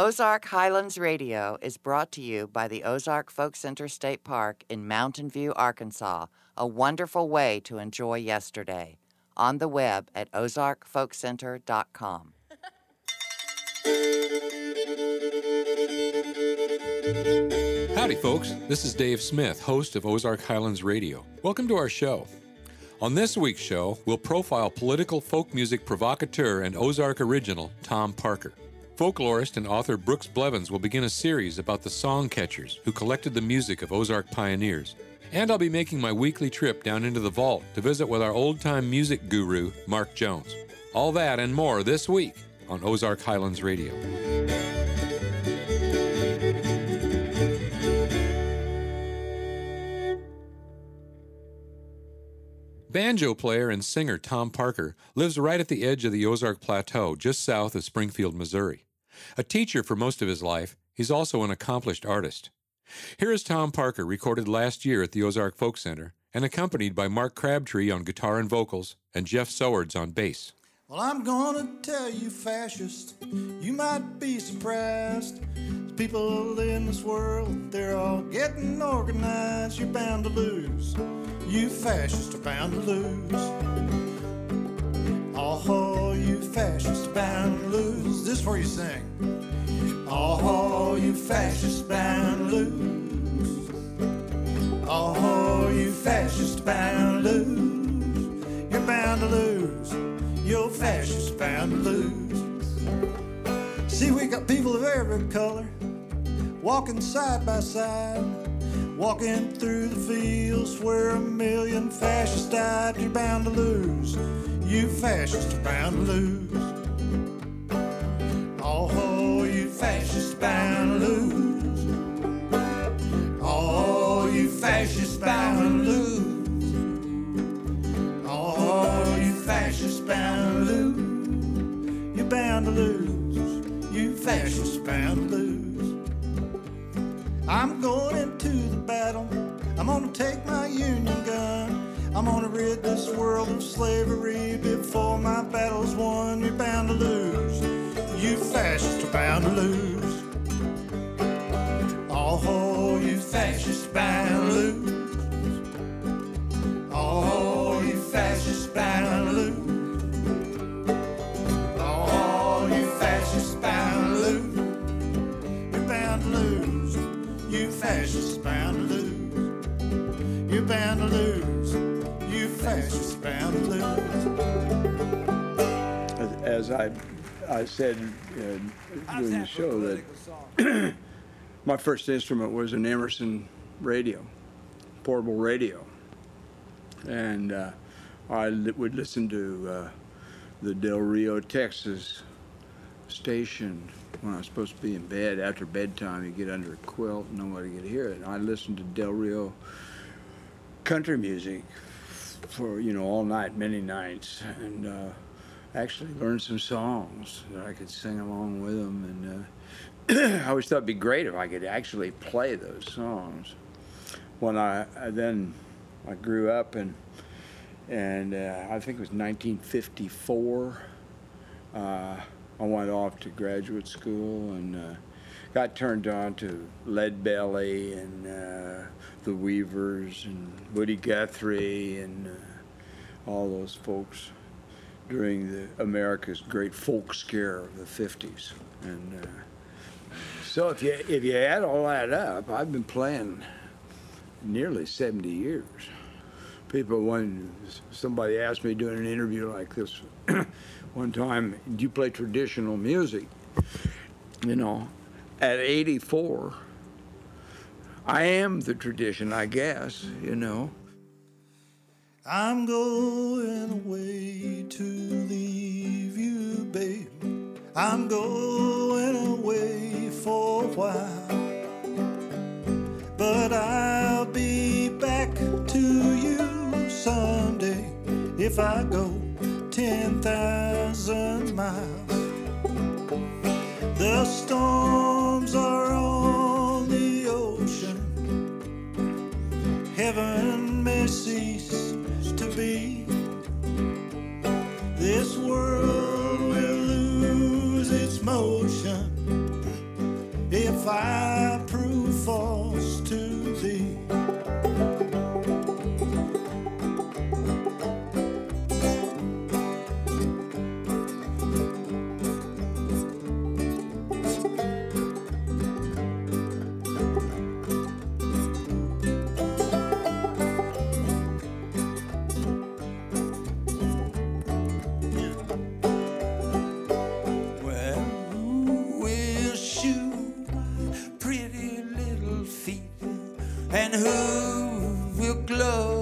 Ozark Highlands Radio is brought to you by the Ozark Folk Center State Park in Mountain View, Arkansas, a wonderful way to enjoy yesterday. On the web at ozarkfolkcenter.com. Howdy, folks. This is Dave Smith, host of Ozark Highlands Radio. Welcome to our show. On this week's show, we'll profile political folk music provocateur and Ozark original Tom Parker. Folklorist and author Brooks Blevins will begin a series about the song catchers who collected the music of Ozark pioneers. And I'll be making my weekly trip down into the vault to visit with our old time music guru, Mark Jones. All that and more this week on Ozark Highlands Radio. Banjo player and singer Tom Parker lives right at the edge of the Ozark Plateau, just south of Springfield, Missouri. A teacher for most of his life, he's also an accomplished artist. Here is Tom Parker, recorded last year at the Ozark Folk Center, and accompanied by Mark Crabtree on guitar and vocals and Jeff Sowards on bass. Well, I'm gonna tell you, fascist, you might be surprised. People in this world, they're all getting organized. You're bound to lose. You fascists are bound to lose. Oh, you fascists bound lose. This is where you sing. Oh, you fascists bound lose. Oh, you fascists bound lose. You're bound to lose. You're fascists bound to lose. See, we got people of every color walking side by side. Walking through the where a million fascists died, you're bound to lose. You fascists are bound to lose. Oh, you fascists bound to lose. Oh, you fascists bound to lose. Oh, you fascists bound to lose. You're bound to lose. You fascists bound to lose. I'm going into the battle. I'm gonna take my Union gun. I'm gonna rid this world of slavery before my battle's won. You're bound to lose. You fascists are bound to lose. Oh, you fascists bound to lose. Oh, you fascists bound to lose. Oh, you fascists bound lose. You bound to lose. You're You fascists bound. As, as I, I said uh, during the show, that my first instrument was an Emerson radio, portable radio, and uh, I li- would listen to uh, the Del Rio, Texas station when I was supposed to be in bed after bedtime. You get under a quilt, nobody could hear it. And I listened to Del Rio country music for you know all night, many nights, and uh, actually learned some songs that I could sing along with them. And uh, I always thought it'd be great if I could actually play those songs. When I, I then I grew up and and uh, I think it was 1954. Uh, I went off to graduate school and uh, got turned on to Lead Belly and uh, the Weavers and Woody Guthrie and uh, all those folks during the America's great folk scare of the 50s. And uh, so if you if you add all that up, I've been playing nearly 70 years. People, when somebody asked me doing an interview like this one time, do you play traditional music? You know, at 84, I am the tradition, I guess, you know. I'm going away to leave you, babe. I'm going away for a while. But I'll be back to you someday if I go 10,000 miles. The storms are on the ocean. Heaven may cease to be. This world will lose its motion if I prove false And who will glove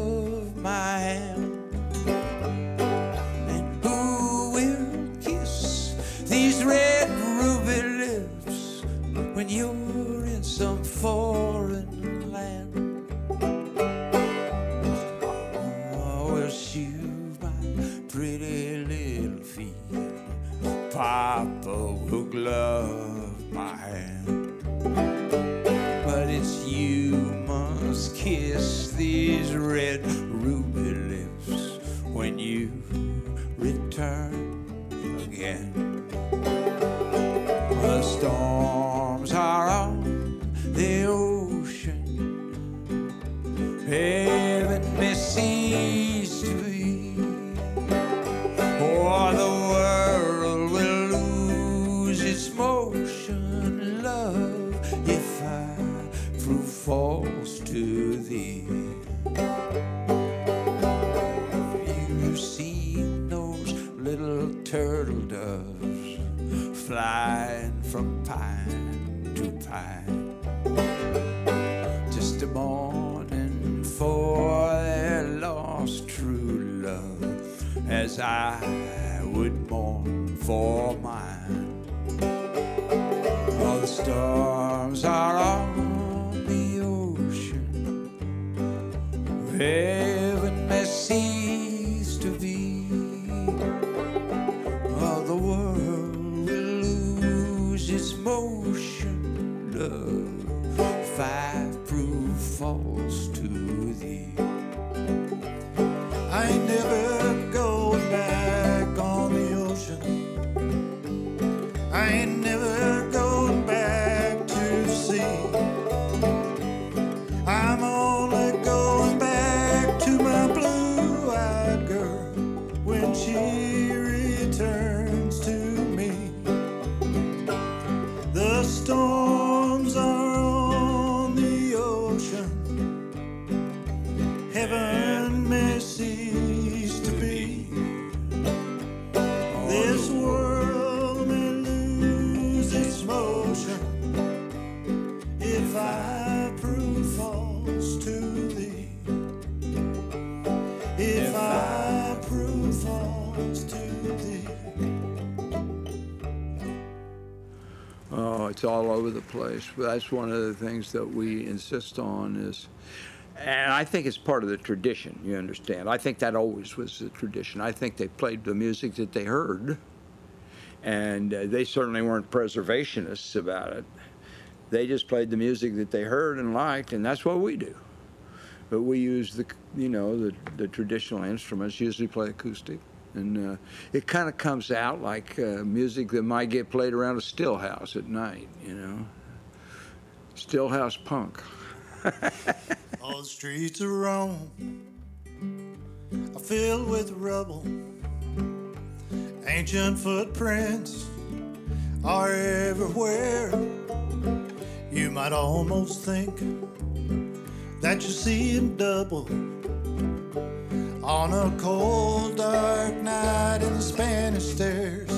place. That's one of the things that we insist on is, and I think it's part of the tradition. You understand? I think that always was the tradition. I think they played the music that they heard, and uh, they certainly weren't preservationists about it. They just played the music that they heard and liked, and that's what we do. But we use the, you know, the, the traditional instruments. Usually play acoustic, and uh, it kind of comes out like uh, music that might get played around a still house at night. You know, still house punk. All the streets of Rome are filled with rubble. Ancient footprints are everywhere. You might almost think that you're seeing double on a cold, dark night in the Spanish stairs.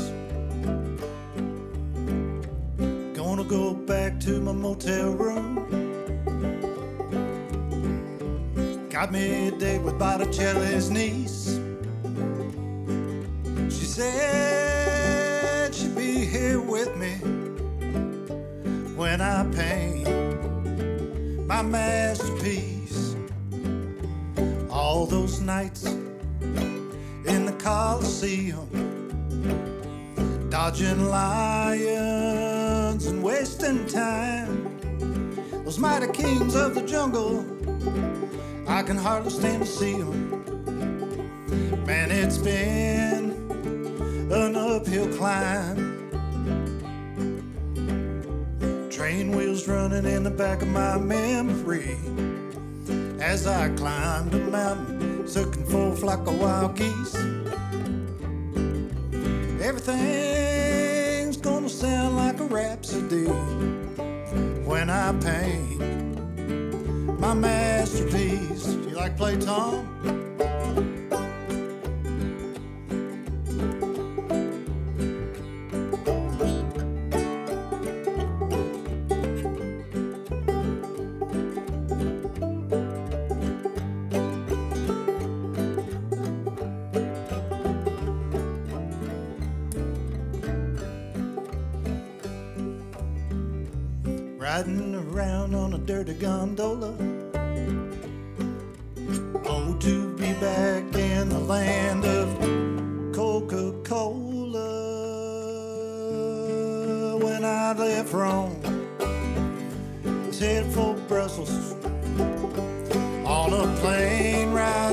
Go back to my motel room. Got me a date with Botticelli's niece. She said she'd be here with me when I paint my masterpiece. All those nights in the Coliseum, dodging lions wasting time. Those mighty kings of the jungle. I can hardly stand to see them. Man, it's been an uphill climb. Train wheels running in the back of my memory. As I climbed a mountain, looking for a flock of wild geese. Everything's rhapsody when I paint my masterpiece. You like play Tom?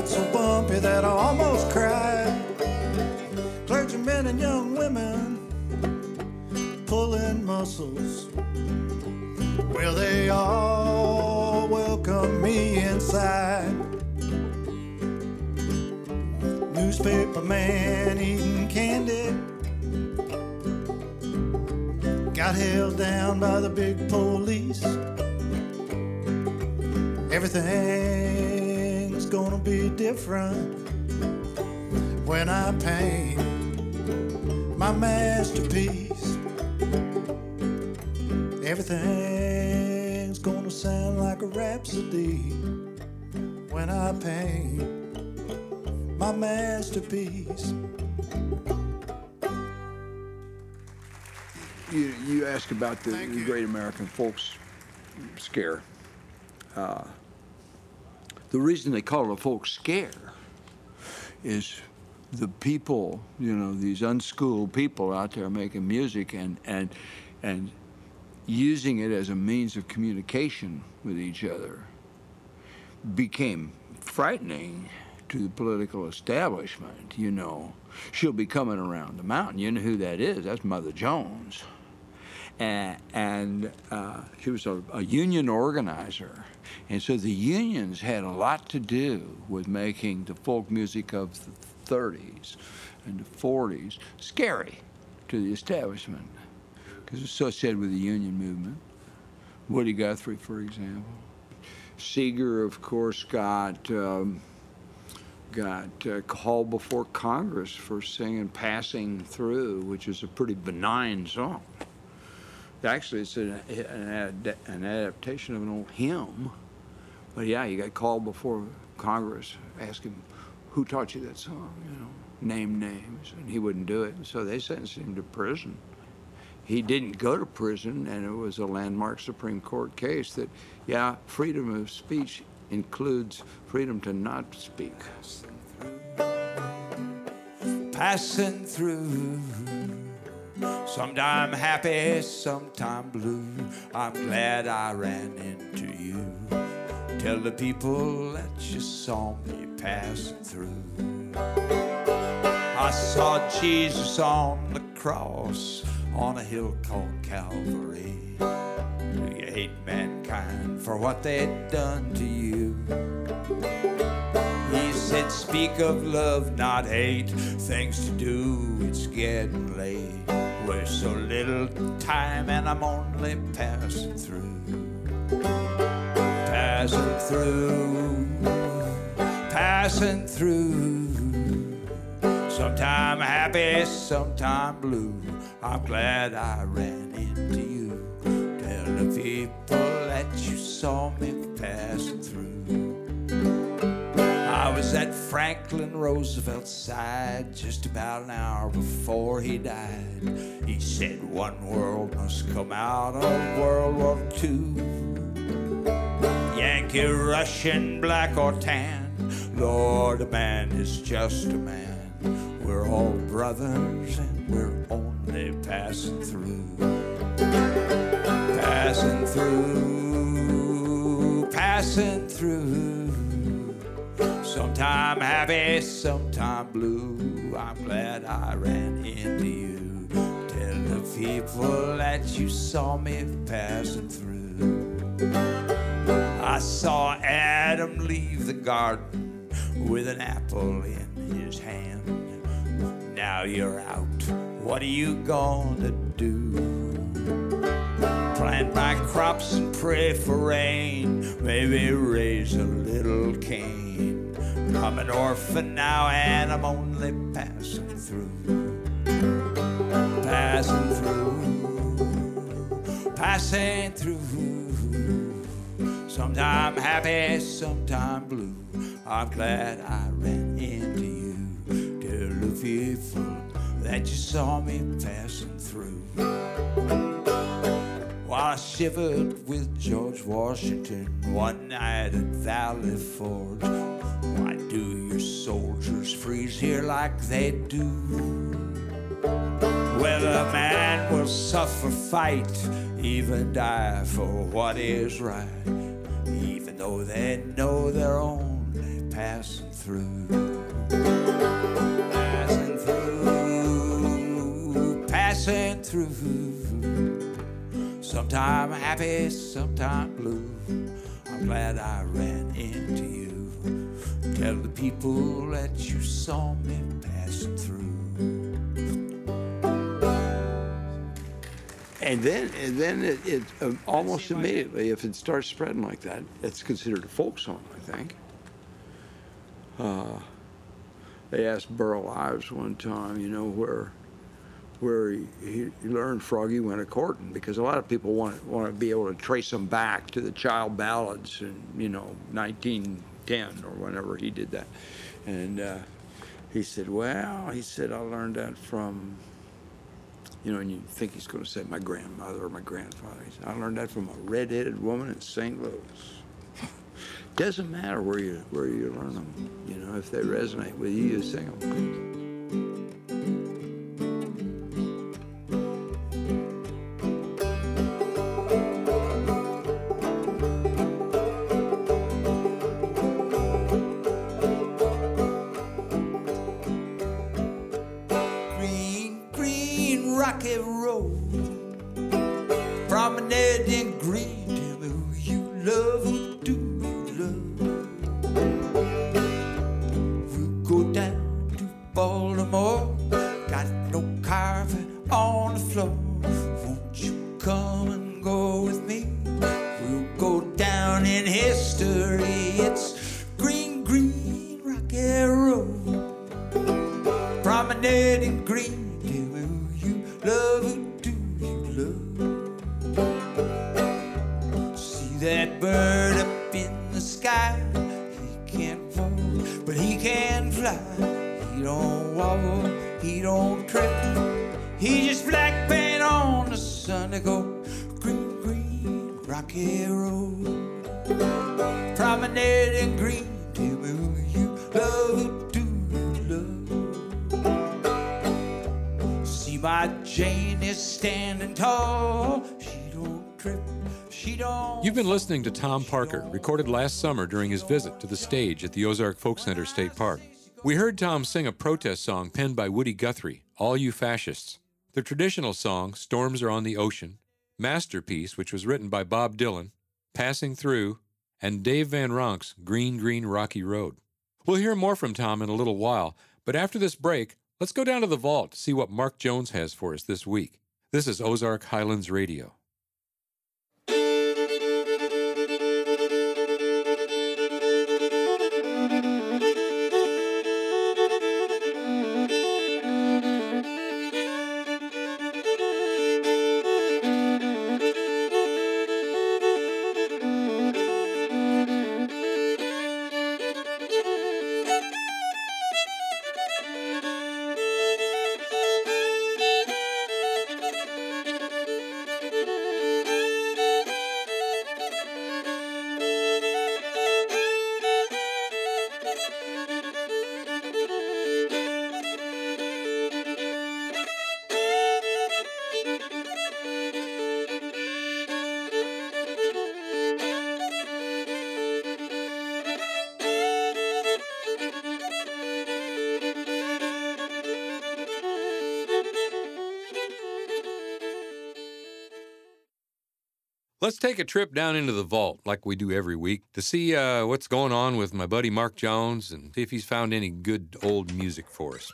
Ride so bumpy that I almost cried. Clergymen and young women pulling muscles. Well, they all welcome me inside. Newspaper man eating candy. Got held down by the big police. Gonna be different when I paint my masterpiece. Everything's gonna sound like a rhapsody when I paint my masterpiece. You, you ask about the, the. Great American Folks Scare. Uh, the reason they call it a folk scare is the people, you know, these unschooled people out there making music and and and using it as a means of communication with each other became frightening to the political establishment, you know. She'll be coming around the mountain. You know who that is? That's Mother Jones. And, and uh, she was a, a union organizer. And so the unions had a lot to do with making the folk music of the 30s and the 40s scary to the establishment because it's associated with the union movement. Woody Guthrie, for example. Seeger, of course, got um, got uh, called before Congress for singing "Passing Through," which is a pretty benign song. Actually, it's an, an, an adaptation of an old hymn. But yeah, he got called before Congress, asking who taught you that song, you know, name names, and he wouldn't do it. So they sentenced him to prison he didn't go to prison, and it was a landmark Supreme Court case that, yeah, freedom of speech includes freedom to not speak. passing through. Sometime happy, sometime blue. I'm glad I ran into you. Tell the people that you saw me passing through. I saw Jesus on the cross on a hill called Calvary. Do you hate mankind for what they'd done to you? He said, Speak of love, not hate. Things to do, it's getting late. We're so little time, and I'm only passing through. Passing through, passing through. Sometime happy, sometime blue. I'm glad I ran into you. Tell the people that you saw me passing through. Was at Franklin Roosevelt's side just about an hour before he died. He said one world must come out of World War II. Yankee, Russian, black or tan. Lord, a man is just a man. We're all brothers and we're only passing through. Passing through, passing through. Sometime happy, sometime blue. I'm glad I ran into you. Tell the people that you saw me passing through. I saw Adam leave the garden with an apple in his hand. Now you're out. What are you gonna do? Plant my crops and pray for rain. Maybe raise a little cane. I'm an orphan now and I'm only passing through. Passing through. Passing through. Sometime happy, sometime blue. I'm glad I ran into you. The people that you saw me passing through. While I shivered with George Washington one night at Valley Forge. Why do your soldiers freeze here like they do? Well, a man will suffer fight, even die for what is right, even though they know they're only passing through. Passing through, passing through. Sometime happy, sometime blue. I'm glad I ran into you. Tell the people that you saw me passing through. And then, and then it, it uh, almost immediately, if it starts spreading like that, it's considered a folk song, I think. Uh, they asked Burl Ives one time, you know, where where he, he, learned Froggy went a courting because a lot of people want want to be able to trace them back to the child ballads in you know 1910 or whenever he did that, and uh, he said, well, he said I learned that from. You know, and you think he's going to say my grandmother or my grandfather. He said, I learned that from a red-headed woman in St. Louis. Doesn't matter where you where you learn them. You know, if they resonate with you, you sing them. My Jane is standing tall. She don't trip. She don't. You've been listening to Tom Parker, recorded last summer during his visit to the stage at the Ozark Folk Center State Park. We heard Tom sing a protest song penned by Woody Guthrie, All You Fascists. The traditional song, Storms Are on the Ocean, Masterpiece, which was written by Bob Dylan, Passing Through, and Dave Van Ronk's Green Green Rocky Road. We'll hear more from Tom in a little while, but after this break, let's go down to the vault to see what Mark Jones has for us this week. This is Ozark Highlands Radio. Take a trip down into the vault like we do every week to see uh, what's going on with my buddy Mark Jones and see if he's found any good old music for us.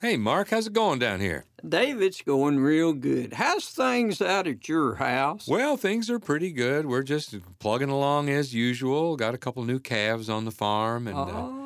Hey, Mark, how's it going down here? David's going real good. How's things out at your house? Well, things are pretty good. We're just plugging along as usual. Got a couple new calves on the farm and. Uh,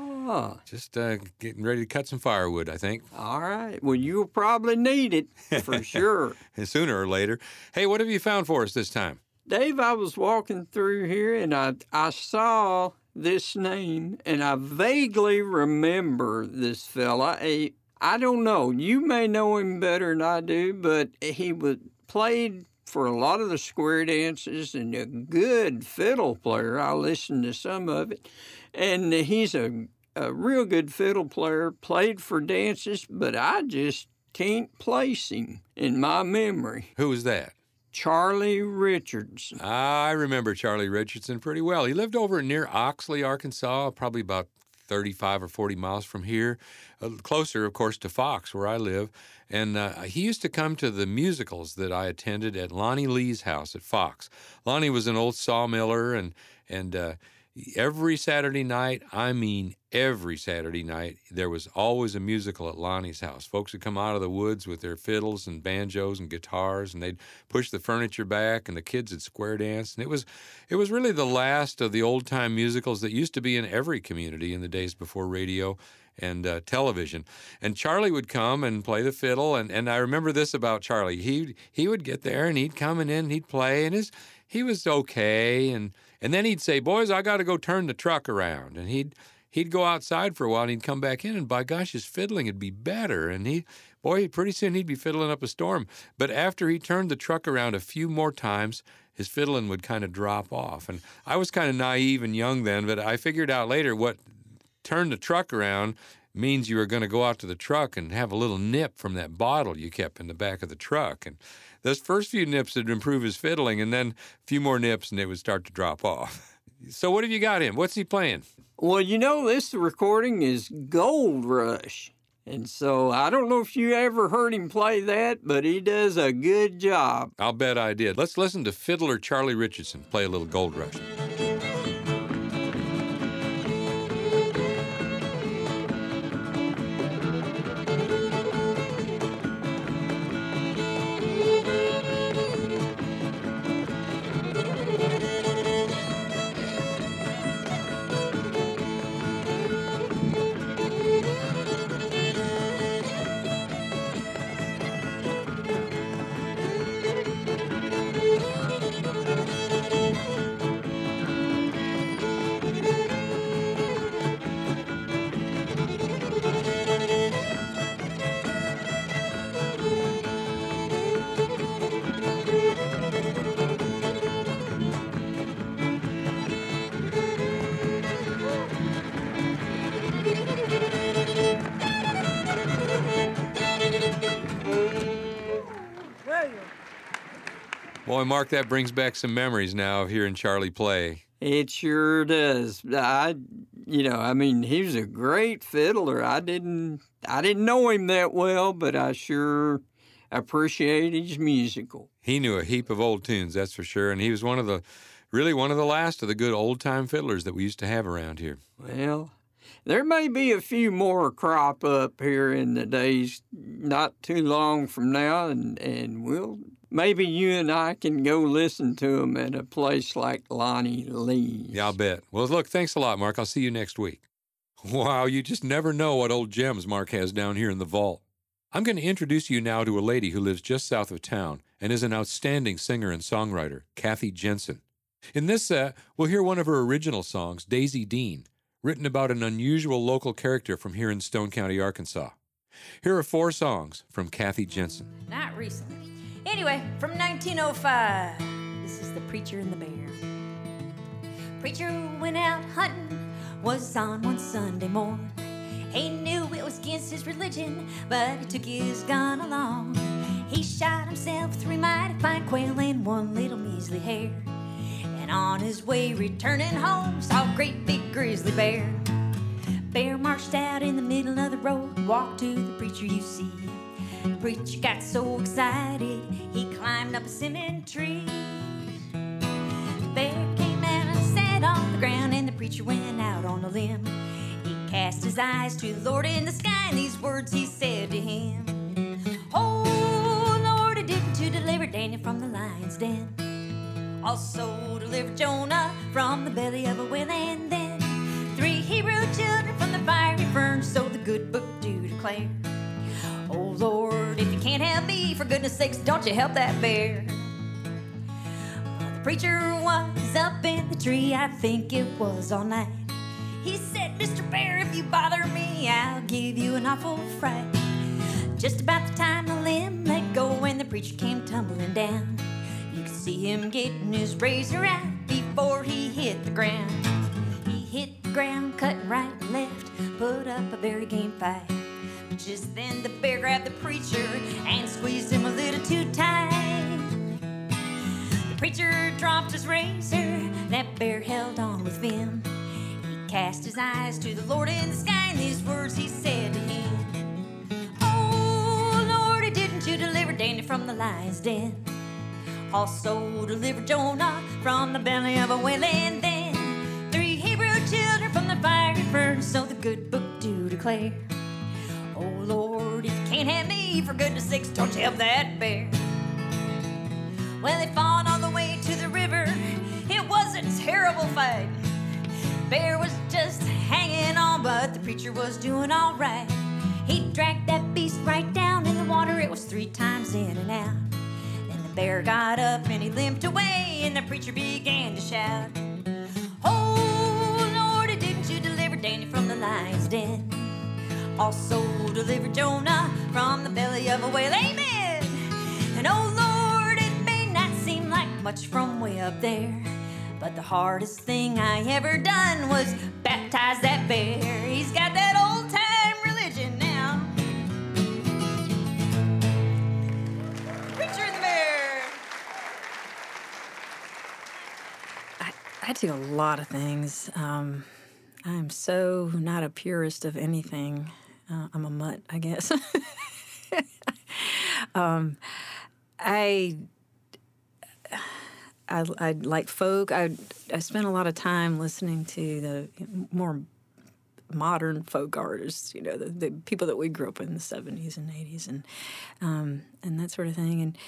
Just uh, getting ready to cut some firewood, I think, all right. Well, you'll probably need it for sure. sooner or later. Hey, what have you found for us this time? Dave, I was walking through here and I I saw this name and I vaguely remember this fella. I, I don't know. You may know him better than I do, but he was played for a lot of the square dances and a good fiddle player. I listened to some of it, and he's a a real good fiddle player. Played for dances, but I just can't place him in my memory. Who was that? Charlie Richardson. I remember Charlie Richardson pretty well. He lived over near Oxley, Arkansas, probably about 35 or 40 miles from here, uh, closer, of course, to Fox, where I live. And uh, he used to come to the musicals that I attended at Lonnie Lee's house at Fox. Lonnie was an old sawmiller, and and uh, every Saturday night, I mean every Saturday night, there was always a musical at Lonnie's house. Folks would come out of the woods with their fiddles and banjos and guitars, and they'd push the furniture back, and the kids would square dance. And it was, it was really the last of the old time musicals that used to be in every community in the days before radio and uh, television. And Charlie would come and play the fiddle, and, and I remember this about Charlie. He he would get there and he'd come in and he'd play, and his he was okay, and and then he'd say, "Boys, I got to go turn the truck around," and he'd he'd go outside for a while and he'd come back in and by gosh his fiddling would be better. And he boy pretty soon he'd be fiddling up a storm. But after he turned the truck around a few more times his fiddling would kind of drop off. And i was kind of naive and young then but i figured out later what turned the truck around means you were going to go out to the truck and have a little nip from that bottle you kept in the back of the truck and those first few nips would improve his fiddling and then a few more nips and it would start to drop off so what have you got him what's he playing Well, you know, this recording is Gold Rush. And so I don't know if you ever heard him play that, but he does a good job. I'll bet I did. Let's listen to fiddler Charlie Richardson play a little Gold Rush. Mark, that brings back some memories now of hearing Charlie play. It sure does. I, you know, I mean, he was a great fiddler. I didn't, I didn't know him that well, but I sure appreciate his musical. He knew a heap of old tunes, that's for sure, and he was one of the, really one of the last of the good old time fiddlers that we used to have around here. Well, there may be a few more crop up here in the days not too long from now, and, and we'll maybe you and I can go listen to them at a place like Lonnie Lee's. Yeah, I'll bet. Well, look, thanks a lot, Mark. I'll see you next week. Wow, you just never know what old gems Mark has down here in the vault. I'm going to introduce you now to a lady who lives just south of town and is an outstanding singer and songwriter, Kathy Jensen. In this set, we'll hear one of her original songs, Daisy Dean, written about an unusual local character from here in Stone County, Arkansas. Here are four songs from Kathy Jensen. Not recently. Anyway, from 1905, this is The Preacher and the Bear. Preacher went out hunting, was on one Sunday morning. He knew it was against his religion, but he took his gun along. He shot himself three mighty fine quail and one little measly hare. And on his way returning home, saw a great big grizzly bear. Bear marched out in the middle of the road, walked to the preacher, you see. Preacher got so excited, he climbed up a cinnamon tree. The bear came out and sat on the ground, and the preacher went out on a limb. He cast his eyes to the Lord in the sky, and these words he said to him Oh, Lord, didn't you deliver Daniel from the lion's den? Also deliver Jonah from the belly of a whale, and then three Hebrew children from the fiery furnace, so the good book do declare. Oh Lord, if you can't help me, for goodness sakes, don't you help that bear. Well, the preacher was up in the tree, I think it was all night. He said, Mr. Bear, if you bother me, I'll give you an awful fright. Just about the time the limb let go and the preacher came tumbling down. You could see him getting his razor out before he hit the ground. He hit the ground, cutting right and left, put up a very game fight. Just then the bear grabbed the preacher and squeezed him a little too tight. The preacher dropped his razor, that bear held on with vim. He cast his eyes to the Lord in the sky, and these words he said to him. Oh, Lord, didn't you deliver Daniel from the lion's den? Also deliver Jonah from the belly of a whale, and then three Hebrew children from the fiery furnace, so the good book do declare. Oh, Lord, if you can't have me, for goodness sakes, don't you help that bear. Well, they fought on the way to the river. It was a terrible fight. Bear was just hanging on, but the preacher was doing all right. He dragged that beast right down in the water. It was three times in and out. Then the bear got up and he limped away, and the preacher began to shout, Oh, Lord, didn't you deliver Daniel from the lion's den? Also deliver Jonah from the belly of a whale. Amen. And oh, Lord, it may not seem like much from way up there. But the hardest thing I ever done was baptize that bear. He's got that old time religion now. Preacher the bear. I, I do a lot of things. Um, I'm so not a purist of anything. Uh, I'm a mutt, I guess. um, I, I, I like folk. I, I spent a lot of time listening to the more modern folk artists, you know, the, the people that we grew up in the 70s and 80s and um, and that sort of thing. And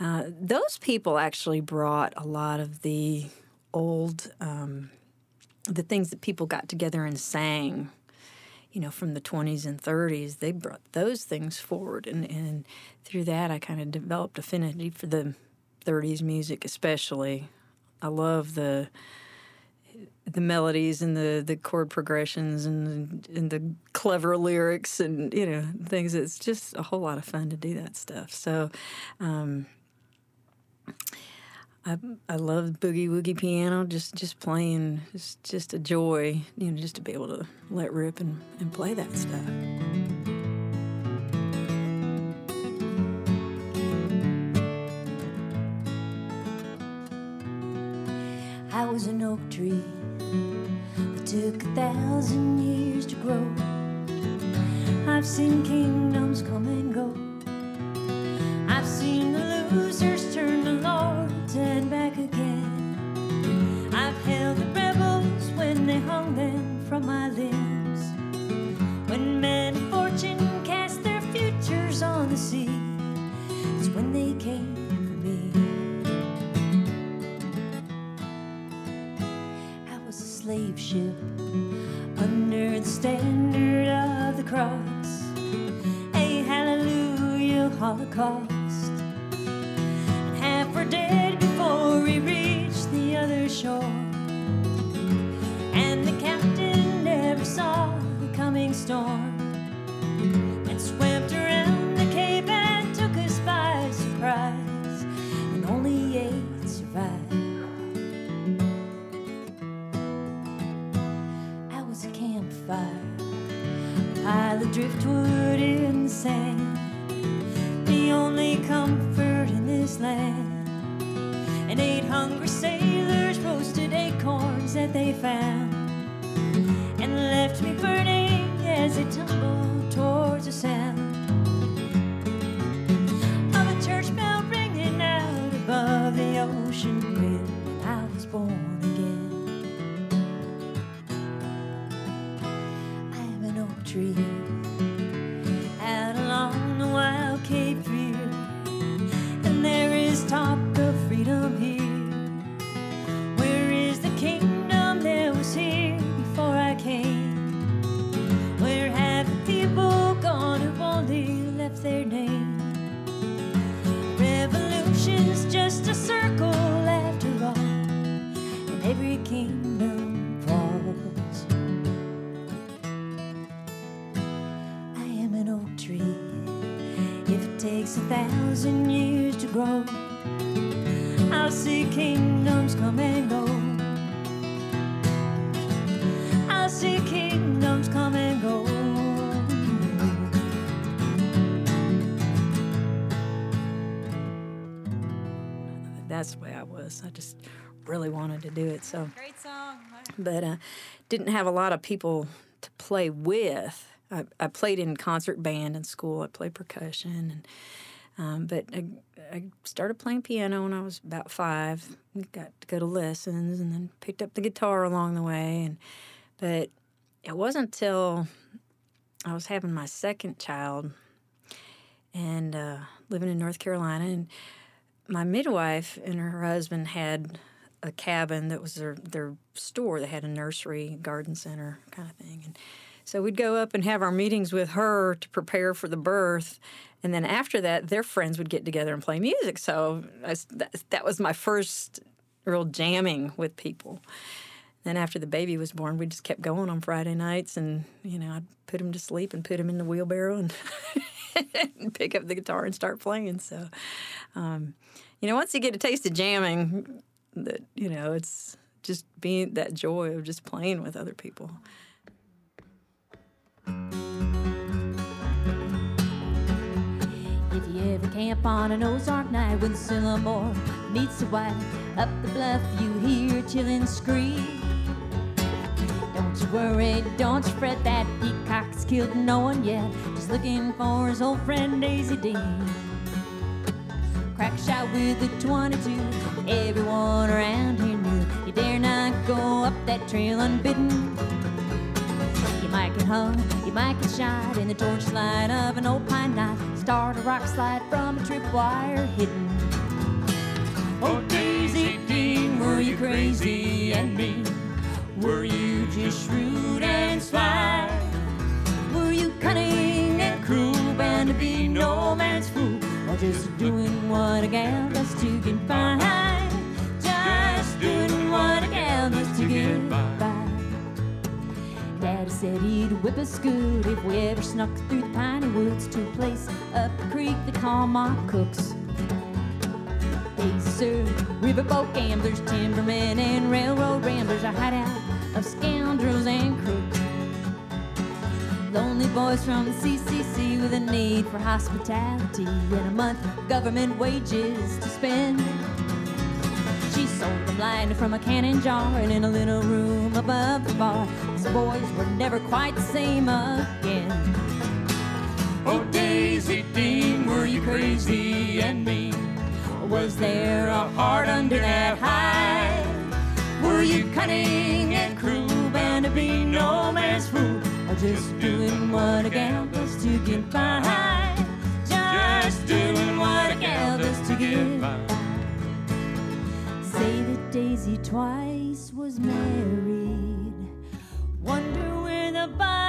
uh, those people actually brought a lot of the old, um, the things that people got together and sang, you know, from the 20s and 30s. They brought those things forward. And, and through that, I kind of developed affinity for the 30s music, especially. I love the the melodies and the, the chord progressions and and the clever lyrics and you know things. It's just a whole lot of fun to do that stuff. So, um, I I love boogie woogie piano. Just just playing, just just a joy. You know, just to be able to let rip and, and play that stuff. I was an oak tree that took a thousand years to grow. I've seen kingdoms come and go. I've seen the losers turn to lords and back again. I've held the rebels when they hung them from my limbs. When men of fortune cast their futures on the sea, it's when they came for me. I was a slave ship under the standard of the cross. A hallelujah holocaust. And half were dead other shore. And the captain never saw the coming storm. And swept around the cape and took us by surprise. And only eight survived. I was a campfire, a pile of driftwood in the sand, the only comfort in this land. And eight hungry sailors that they found, and left me burning as it tumbled towards I just really wanted to do it. So, Great song. but uh, didn't have a lot of people to play with. I, I played in concert band in school. I played percussion, and um, but I, I started playing piano when I was about five. Got to go to lessons, and then picked up the guitar along the way. And but it wasn't until I was having my second child and uh, living in North Carolina, and my midwife and her husband had a cabin that was their their store. They had a nursery, garden center kind of thing, and so we'd go up and have our meetings with her to prepare for the birth. And then after that, their friends would get together and play music. So I, that, that was my first real jamming with people. And then after the baby was born, we just kept going on Friday nights, and you know I'd put him to sleep and put him in the wheelbarrow and, and pick up the guitar and start playing. So, um, you know, once you get a taste of jamming, that you know it's just being that joy of just playing with other people. If you ever camp on an Ozark night when Sylamore meets the white, up the bluff you hear a chillin' scream. You worry, don't you fret, that peacock's killed no one yet. Just looking for his old friend Daisy Dean. Crack shot with a 22, everyone around here knew you dare not go up that trail unbidden. You might get hung, you might get shot in the torchlight of an old pine knot. Start a rock slide from a tripwire hidden. Oh, Daisy Dean, were you crazy and mean? Were you just shrewd and sly? Were you cunning and cruel, bound to be no man's fool? Or just doing what a gal does to get by? Just doing what a gal does to get by. Daddy said he'd whip us good if we ever snuck through the piney woods to a place up the creek they call Ma Cook's. They serve riverboat gamblers, timbermen, and railroad ramblers, a hideout of scoundrels and crooks. Lonely boys from the CCC with a need for hospitality and a month of government wages to spend. She sold them blind from a cannon jar and in a little room above the bar. These boys were never quite the same again. Oh, Daisy Dean, were you crazy and mean? Was there a heart under that hide? Were you cunning and cruel, bound to be no man's fool? Or just doing what a gal does to get by? Just doing what a gal does to get by. Say that Daisy twice was married. Wonder where the bodies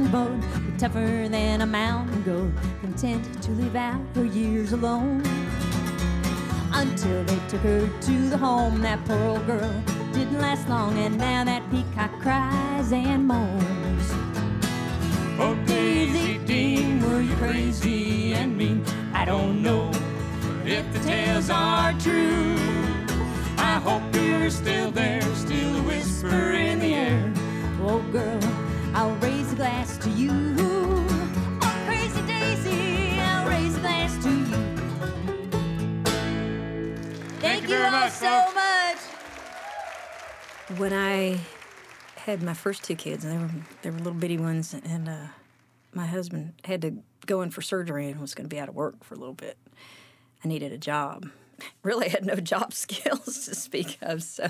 vote, but tougher than a mountain goat, content to live out her years alone. Until they took her to the home, that poor old girl didn't last long, and now that peacock cries and moans. Oh, Daisy Dean, were you crazy and mean? I don't know if the tales are true. I hope you're still there, still a whisper in the air. Oh, girl, I'll raise a glass to you. Oh, crazy Daisy, I'll raise a glass to you. Thank, you, you all much, so much. When I had my first two kids, and they were they were little bitty ones, and uh, my husband had to go in for surgery and was going to be out of work for a little bit. I needed a job. Really had no job skills to speak of. So,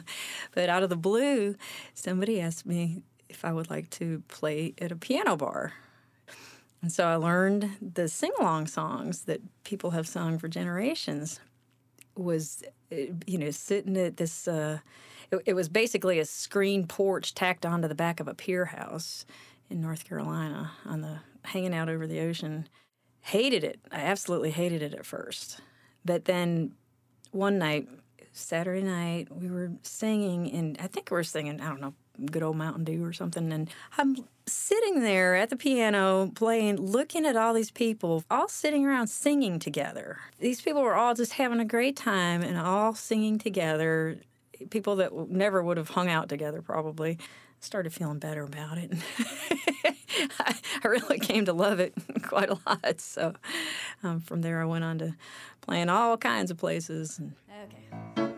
but out of the blue, somebody asked me if I would like to play at a piano bar. And so I learned the sing along songs that people have sung for generations. Was, uh, you know, sitting at this, uh, it, it was basically a screen porch tacked onto the back of a pier house in North Carolina on the hanging out over the ocean. Hated it. I absolutely hated it at first. But then one night, Saturday night, we were singing, and I think we were singing, I don't know, good old Mountain Dew or something. And I'm sitting there at the piano playing, looking at all these people, all sitting around singing together. These people were all just having a great time and all singing together. People that never would have hung out together, probably. Started feeling better about it. I, I really came to love it quite a lot. So um, from there, I went on to playing all kinds of places. And Okay.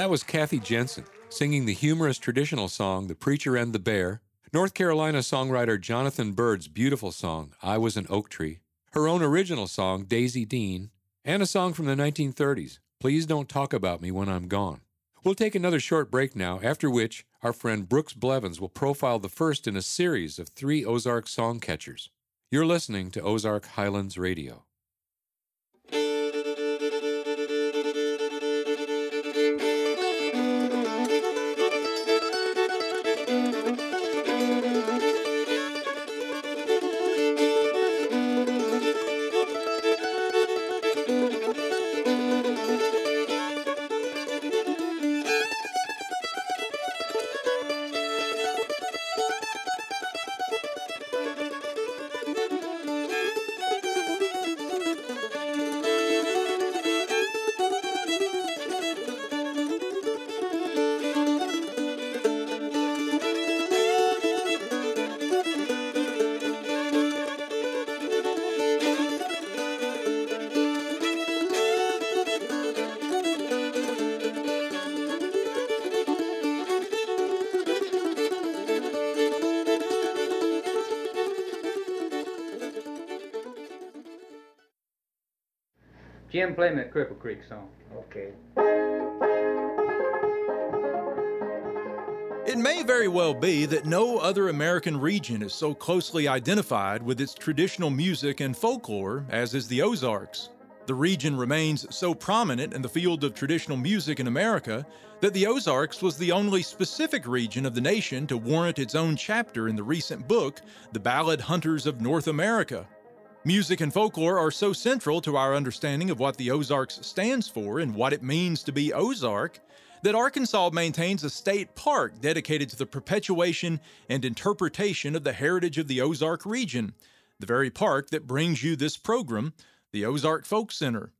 That was Kathy Jensen singing the humorous traditional song The Preacher and the Bear, North Carolina songwriter Jonathan Byrd's beautiful song I Was an Oak Tree, her own original song Daisy Dean, and a song from the 1930s Please Don't Talk About Me When I'm Gone. We'll take another short break now, after which our friend Brooks Blevins will profile the first in a series of three Ozark song catchers. You're listening to Ozark Highlands Radio. Jim, play me a Cripple Creek song. Okay. It may very well be that no other American region is so closely identified with its traditional music and folklore as is the Ozarks. The region remains so prominent in the field of traditional music in America that the Ozarks was the only specific region of the nation to warrant its own chapter in the recent book, The Ballad Hunters of North America. Music and folklore are so central to our understanding of what the Ozarks stands for and what it means to be Ozark that Arkansas maintains a state park dedicated to the perpetuation and interpretation of the heritage of the Ozark region, the very park that brings you this program, the Ozark Folk Center.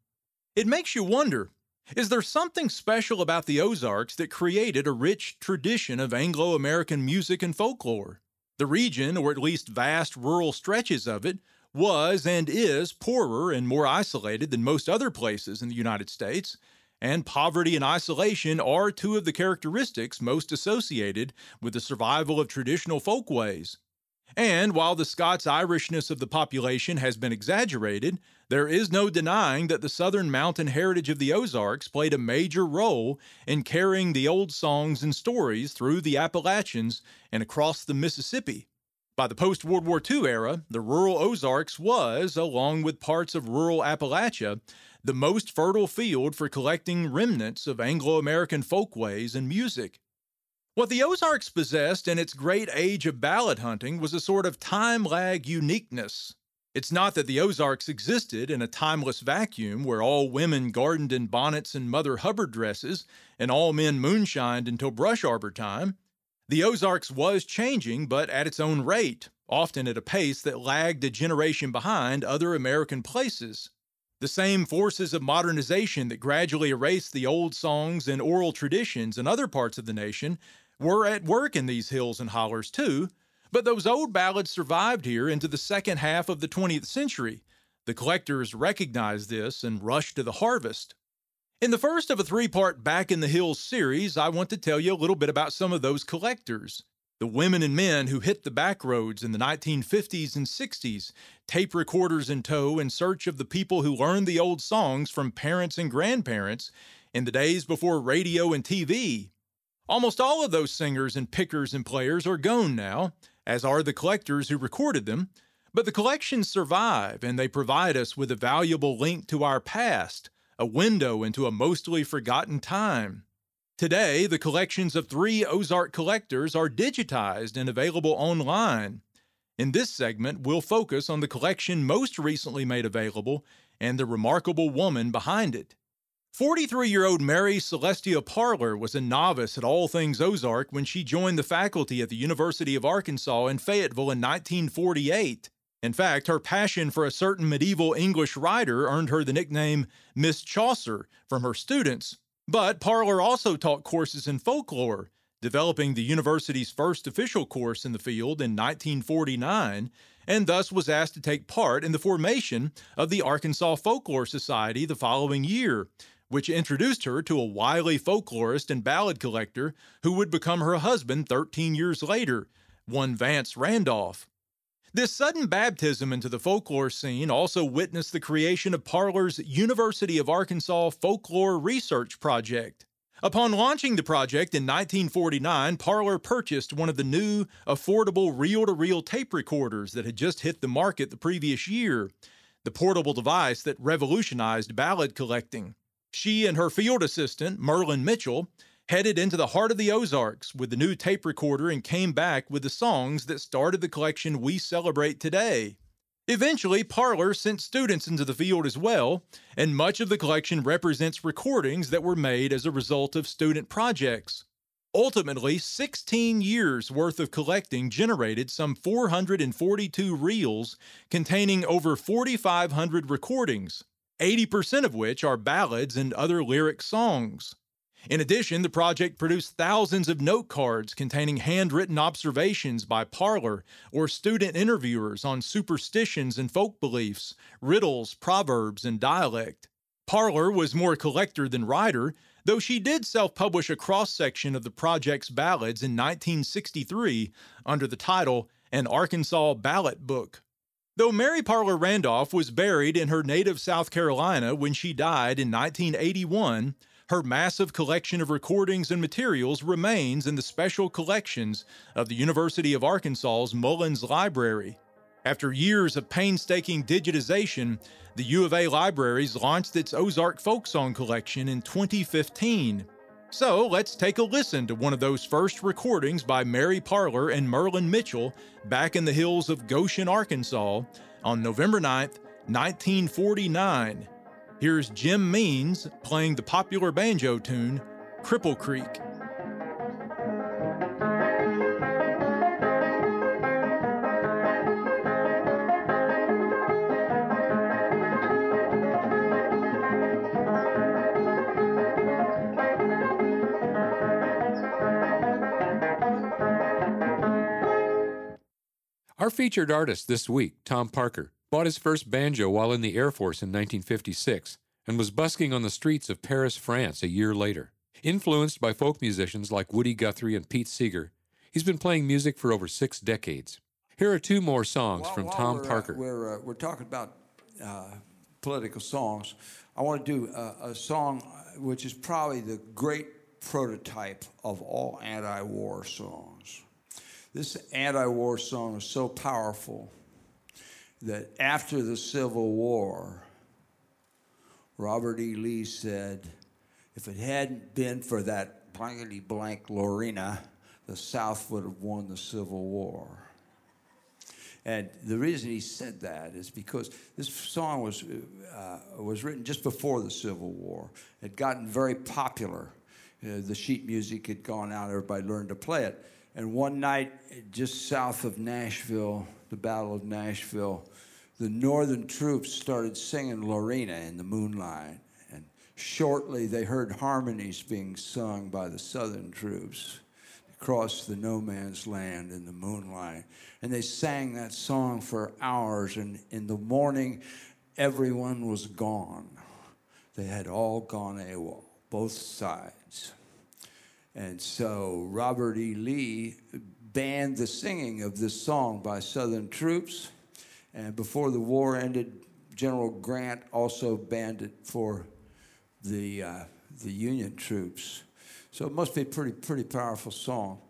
It makes you wonder is there something special about the Ozarks that created a rich tradition of Anglo American music and folklore? The region, or at least vast rural stretches of it, was and is poorer and more isolated than most other places in the United States, and poverty and isolation are two of the characteristics most associated with the survival of traditional folkways. And while the Scots Irishness of the population has been exaggerated, there is no denying that the southern mountain heritage of the Ozarks played a major role in carrying the old songs and stories through the Appalachians and across the Mississippi. By the post World War II era, the rural Ozarks was, along with parts of rural Appalachia, the most fertile field for collecting remnants of Anglo American folkways and music. What the Ozarks possessed in its great age of ballad hunting was a sort of time lag uniqueness. It's not that the Ozarks existed in a timeless vacuum where all women gardened in bonnets and Mother Hubbard dresses and all men moonshined until brush arbor time. The Ozarks was changing, but at its own rate, often at a pace that lagged a generation behind other American places. The same forces of modernization that gradually erased the old songs and oral traditions in other parts of the nation were at work in these hills and hollers too, but those old ballads survived here into the second half of the 20th century. The collectors recognized this and rushed to the harvest. In the first of a three part Back in the Hills series, I want to tell you a little bit about some of those collectors. The women and men who hit the back roads in the 1950s and 60s, tape recorders in tow in search of the people who learned the old songs from parents and grandparents in the days before radio and TV. Almost all of those singers and pickers and players are gone now, as are the collectors who recorded them, but the collections survive and they provide us with a valuable link to our past, a window into a mostly forgotten time. Today, the collections of three Ozark collectors are digitized and available online. In this segment, we'll focus on the collection most recently made available and the remarkable woman behind it. 43 year old Mary Celestia Parler was a novice at all things Ozark when she joined the faculty at the University of Arkansas in Fayetteville in 1948. In fact, her passion for a certain medieval English writer earned her the nickname Miss Chaucer from her students, but Parler also taught courses in folklore, developing the university's first official course in the field in 1949, and thus was asked to take part in the formation of the Arkansas Folklore Society the following year, which introduced her to a wily folklorist and ballad collector who would become her husband 13 years later, one Vance Randolph. This sudden baptism into the folklore scene also witnessed the creation of Parler's University of Arkansas Folklore Research Project. Upon launching the project in 1949, Parler purchased one of the new, affordable reel to reel tape recorders that had just hit the market the previous year, the portable device that revolutionized ballad collecting. She and her field assistant, Merlin Mitchell, headed into the heart of the Ozarks with the new tape recorder and came back with the songs that started the collection we celebrate today. Eventually, Parler sent students into the field as well, and much of the collection represents recordings that were made as a result of student projects. Ultimately, 16 years worth of collecting generated some 442 reels containing over 4,500 recordings, 80% of which are ballads and other lyric songs. In addition, the project produced thousands of note cards containing handwritten observations by Parler or student interviewers on superstitions and folk beliefs, riddles, proverbs, and dialect. Parler was more collector than writer, though she did self publish a cross section of the project's ballads in 1963 under the title An Arkansas Ballad Book. Though Mary Parler Randolph was buried in her native South Carolina when she died in 1981, Her massive collection of recordings and materials remains in the special collections of the University of Arkansas's Mullins Library. After years of painstaking digitization, the U of A Libraries launched its Ozark Folk Song Collection in 2015. So let's take a listen to one of those first recordings by Mary Parler and Merlin Mitchell back in the hills of Goshen, Arkansas on November 9th, 1949. Here's Jim Means playing the popular banjo tune Cripple Creek. Our featured artist this week, Tom Parker, bought his first banjo while in the Air Force in 1956 and was busking on the streets of Paris, France a year later. Influenced by folk musicians like Woody Guthrie and Pete Seeger, he's been playing music for over six decades. Here are two more songs While- from while Tom we're, uh, Parker. we're, uh, we're talking about uh, political songs. I want to do a, a song uh, which is probably the great prototype of all anti war songs. This anti war song is so powerful that after the Civil War, Robert E. Lee said, if it hadn't been for that blankety blank Lorena, the South would have won the Civil War. And the reason he said that is because this song was, uh, was written just before the Civil War. It had gotten very popular. Uh, the sheet music had gone out, everybody learned to play it. And one night, just south of Nashville, the Battle of Nashville, the Northern troops started singing Lorena in the moonlight. And shortly, they heard harmonies being sung by the Southern troops across the no man's land in the moonlight. And they sang that song for hours, and in the morning, everyone was gone. They had all gone AWOL, both sides. And so Robert E. Lee banned the singing of this song by Southern troops. And before the war ended, General Grant also banned it for the, uh, the Union troops. So it must be a pretty, pretty powerful song.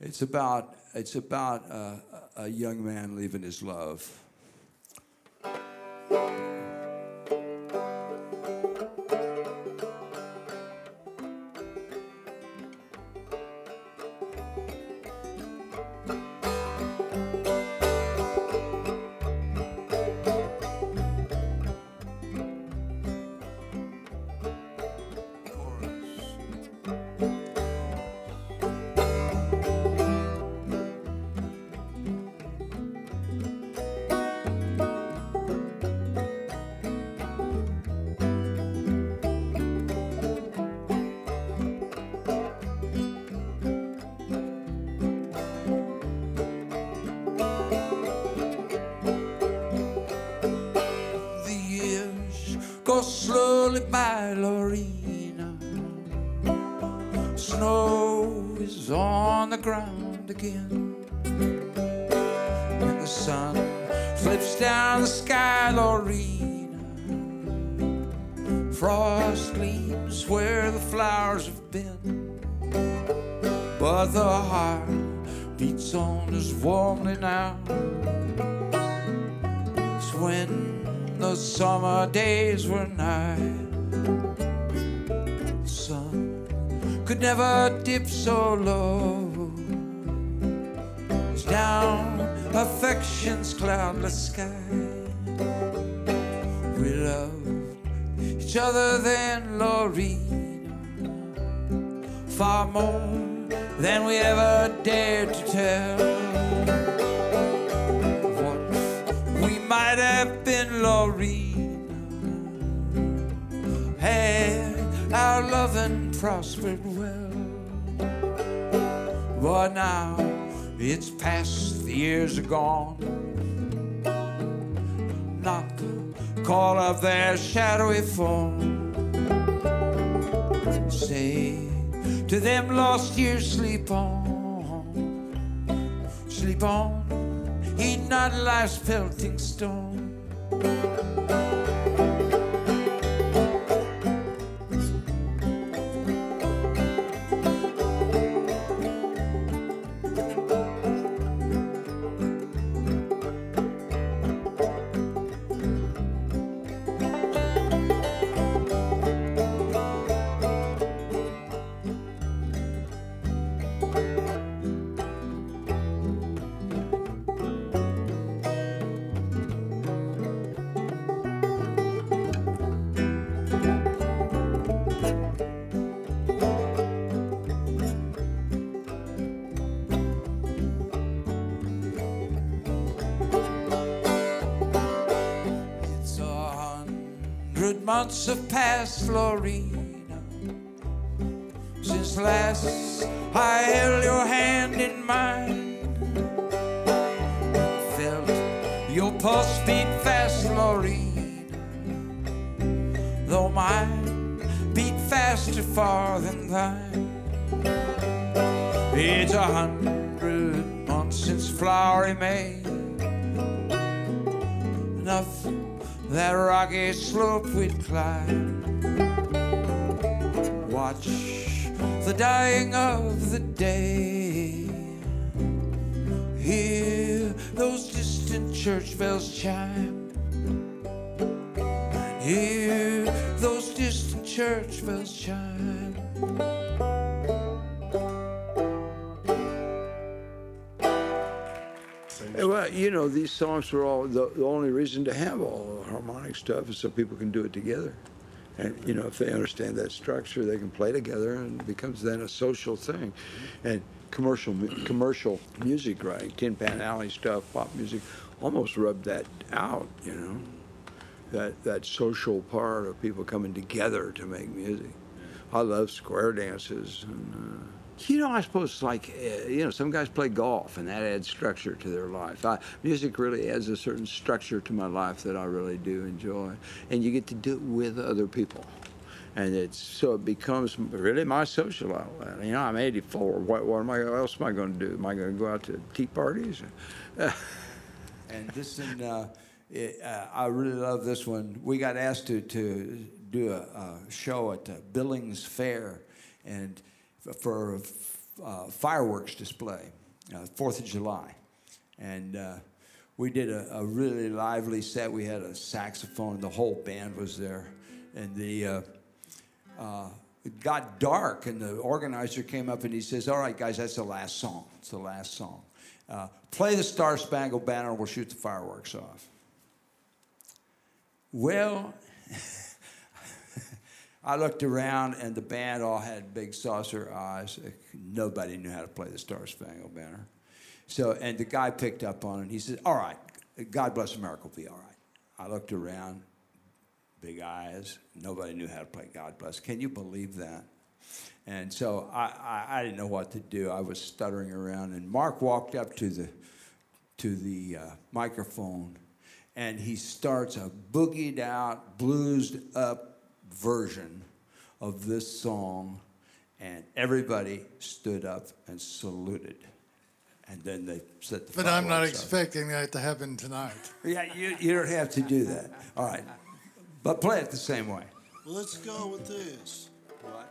It's about, it's about uh, a young man leaving his love. By, Lorena. Snow is on the ground again. And the sun flips down the sky, Lorena. Frost gleams where the flowers have been. But the heart beats on as warmly now as when the summer days were nigh. Could never dip so low. It's down affection's cloudless sky. We loved each other then, Lorena, far more than we ever dared to tell. What we might have been, Lorena, had our loving prospered well. But now it's past, the years are gone. Not the call of their shadowy form. Say to them, lost years, sleep on, sleep on, heed not life's pelting storm. Months have passed, Lorena, since last I held your hand in mine. Felt your pulse beat fast, Lorena, though mine beat faster far than thine. It's a hundred months since flowery May. Rocky slope we'd climb. Watch the dying of the day. Hear those distant church bells chime. Well, you know, these songs were all the, the only reason to have all the harmonic stuff is so people can do it together. And you know, if they understand that structure, they can play together, and it becomes then a social thing. And commercial commercial music, right? Tin Pan Alley stuff, pop music, almost rubbed that out. You know, that that social part of people coming together to make music. I love square dances and. Uh, you know, I suppose it's like, uh, you know, some guys play golf and that adds structure to their life. I, music really adds a certain structure to my life that I really do enjoy. And you get to do it with other people. And it's so it becomes really my social outlet. You know, I'm 84. What, what am I? What else am I going to do? Am I going to go out to tea parties? And this one, uh, it, uh, I really love this one. We got asked to, to do a, a show at the Billings Fair and for uh, fireworks display, uh, Fourth of July. And uh, we did a, a really lively set. We had a saxophone, the whole band was there. And the uh, it got dark, and the organizer came up and he says, All right, guys, that's the last song. It's the last song. Uh, play the Star Spangled Banner, and we'll shoot the fireworks off. Well, I looked around, and the band all had big saucer eyes. Nobody knew how to play the Star Spangled Banner. So, and the guy picked up on it. He said, All right, God bless America will be all right. I looked around, big eyes. Nobody knew how to play God bless. Can you believe that? And so I, I, I didn't know what to do. I was stuttering around, and Mark walked up to the to the uh, microphone, and he starts a boogied out, bluesed up version of this song, and everybody stood up and saluted. And then they set the But I'm not expecting that to happen tonight. Yeah, you, you don't have to do that. All right. But play it the same way. Let's go with this. What?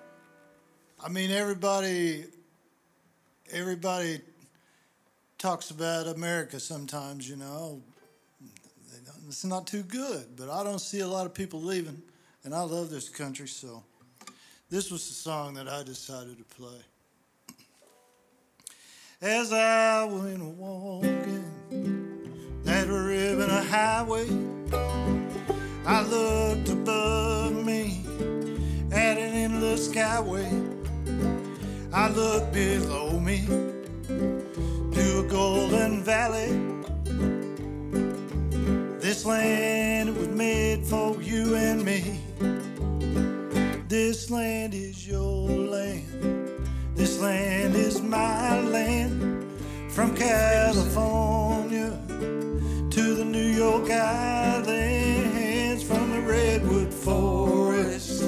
I mean, everybody, everybody talks about America sometimes, you know. It's not too good, but I don't see a lot of people leaving, and I love this country, so this was the song that I decided to play. As I went walking that ribbon of highway, I looked above me at an endless skyway. I looked below me to a golden valley. This land was made for you and me. This land is your land. This land is my land. From California to the New York Islands, from the redwood forest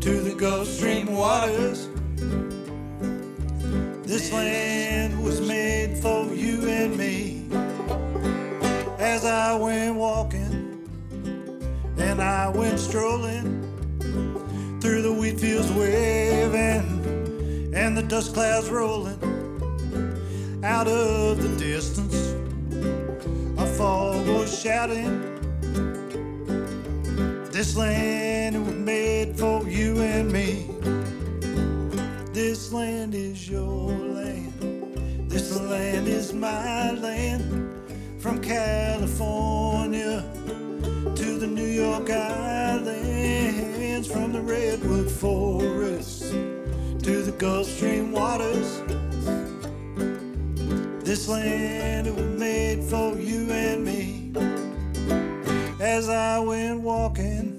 to the Gulf Stream waters. This land was made for you and me. As I went walking and I went strolling through the wheat fields waving and the dust clouds rolling out of the distance. A fog was shouting. This land was made for you and me. This land is your land. This land is my land. From California to the New York Islands, from the redwood forest to the Gulf Stream waters. This land was made for you and me. As I went walking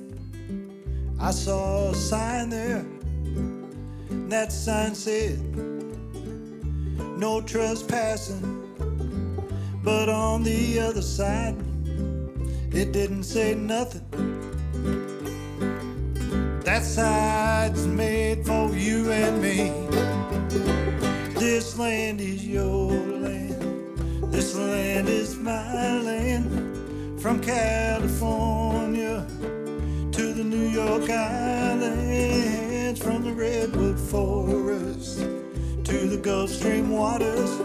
I saw a sign there. That sign said, No trespassing. But on the other side, it didn't say nothing. That side's made for you and me. This land is your land. This land is my land. From California to the New York Islands, from the Redwood Forest to the Gulf Stream waters.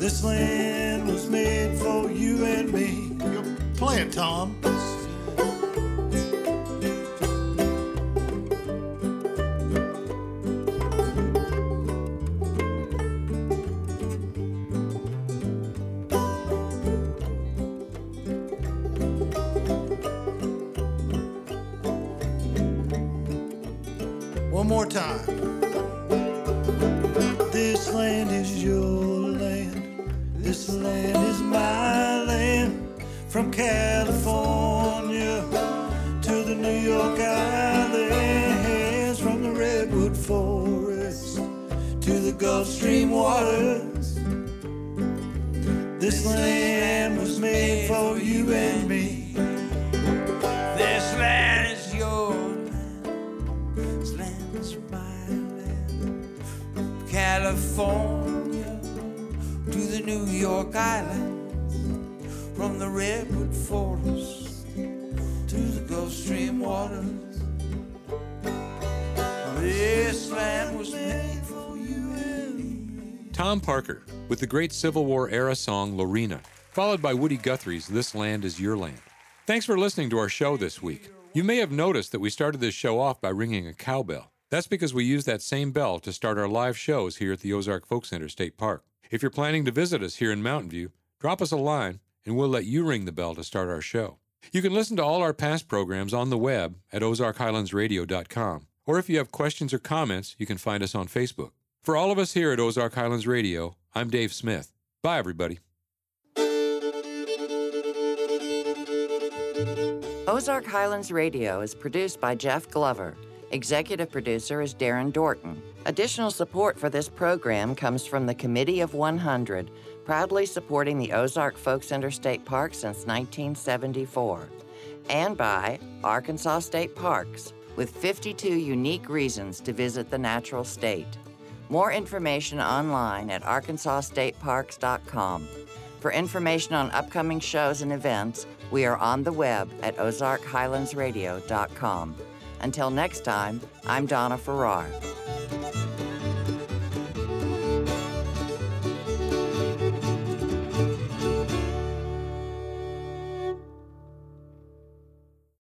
This land was made for you and me. Play it, Tom. This land was made for you and me. This land is your land. This land is my land. California to the New York Islands. From the Redwood Forest to the Gulf Stream waters. This land Tom Parker with the great Civil War era song Lorena, followed by Woody Guthrie's This Land Is Your Land. Thanks for listening to our show this week. You may have noticed that we started this show off by ringing a cowbell. That's because we use that same bell to start our live shows here at the Ozark Folk Center State Park. If you're planning to visit us here in Mountain View, drop us a line and we'll let you ring the bell to start our show. You can listen to all our past programs on the web at ozarkhighlandsradio.com. Or if you have questions or comments, you can find us on Facebook. For all of us here at Ozark Highlands Radio, I'm Dave Smith. Bye, everybody. Ozark Highlands Radio is produced by Jeff Glover. Executive producer is Darren Dorton. Additional support for this program comes from the Committee of 100, proudly supporting the Ozark Folk Center State Park since 1974, and by Arkansas State Parks, with 52 unique reasons to visit the natural state. More information online at arkansasstateparks.com. For information on upcoming shows and events, we are on the web at ozarkhighlandsradio.com. Until next time, I'm Donna Farrar.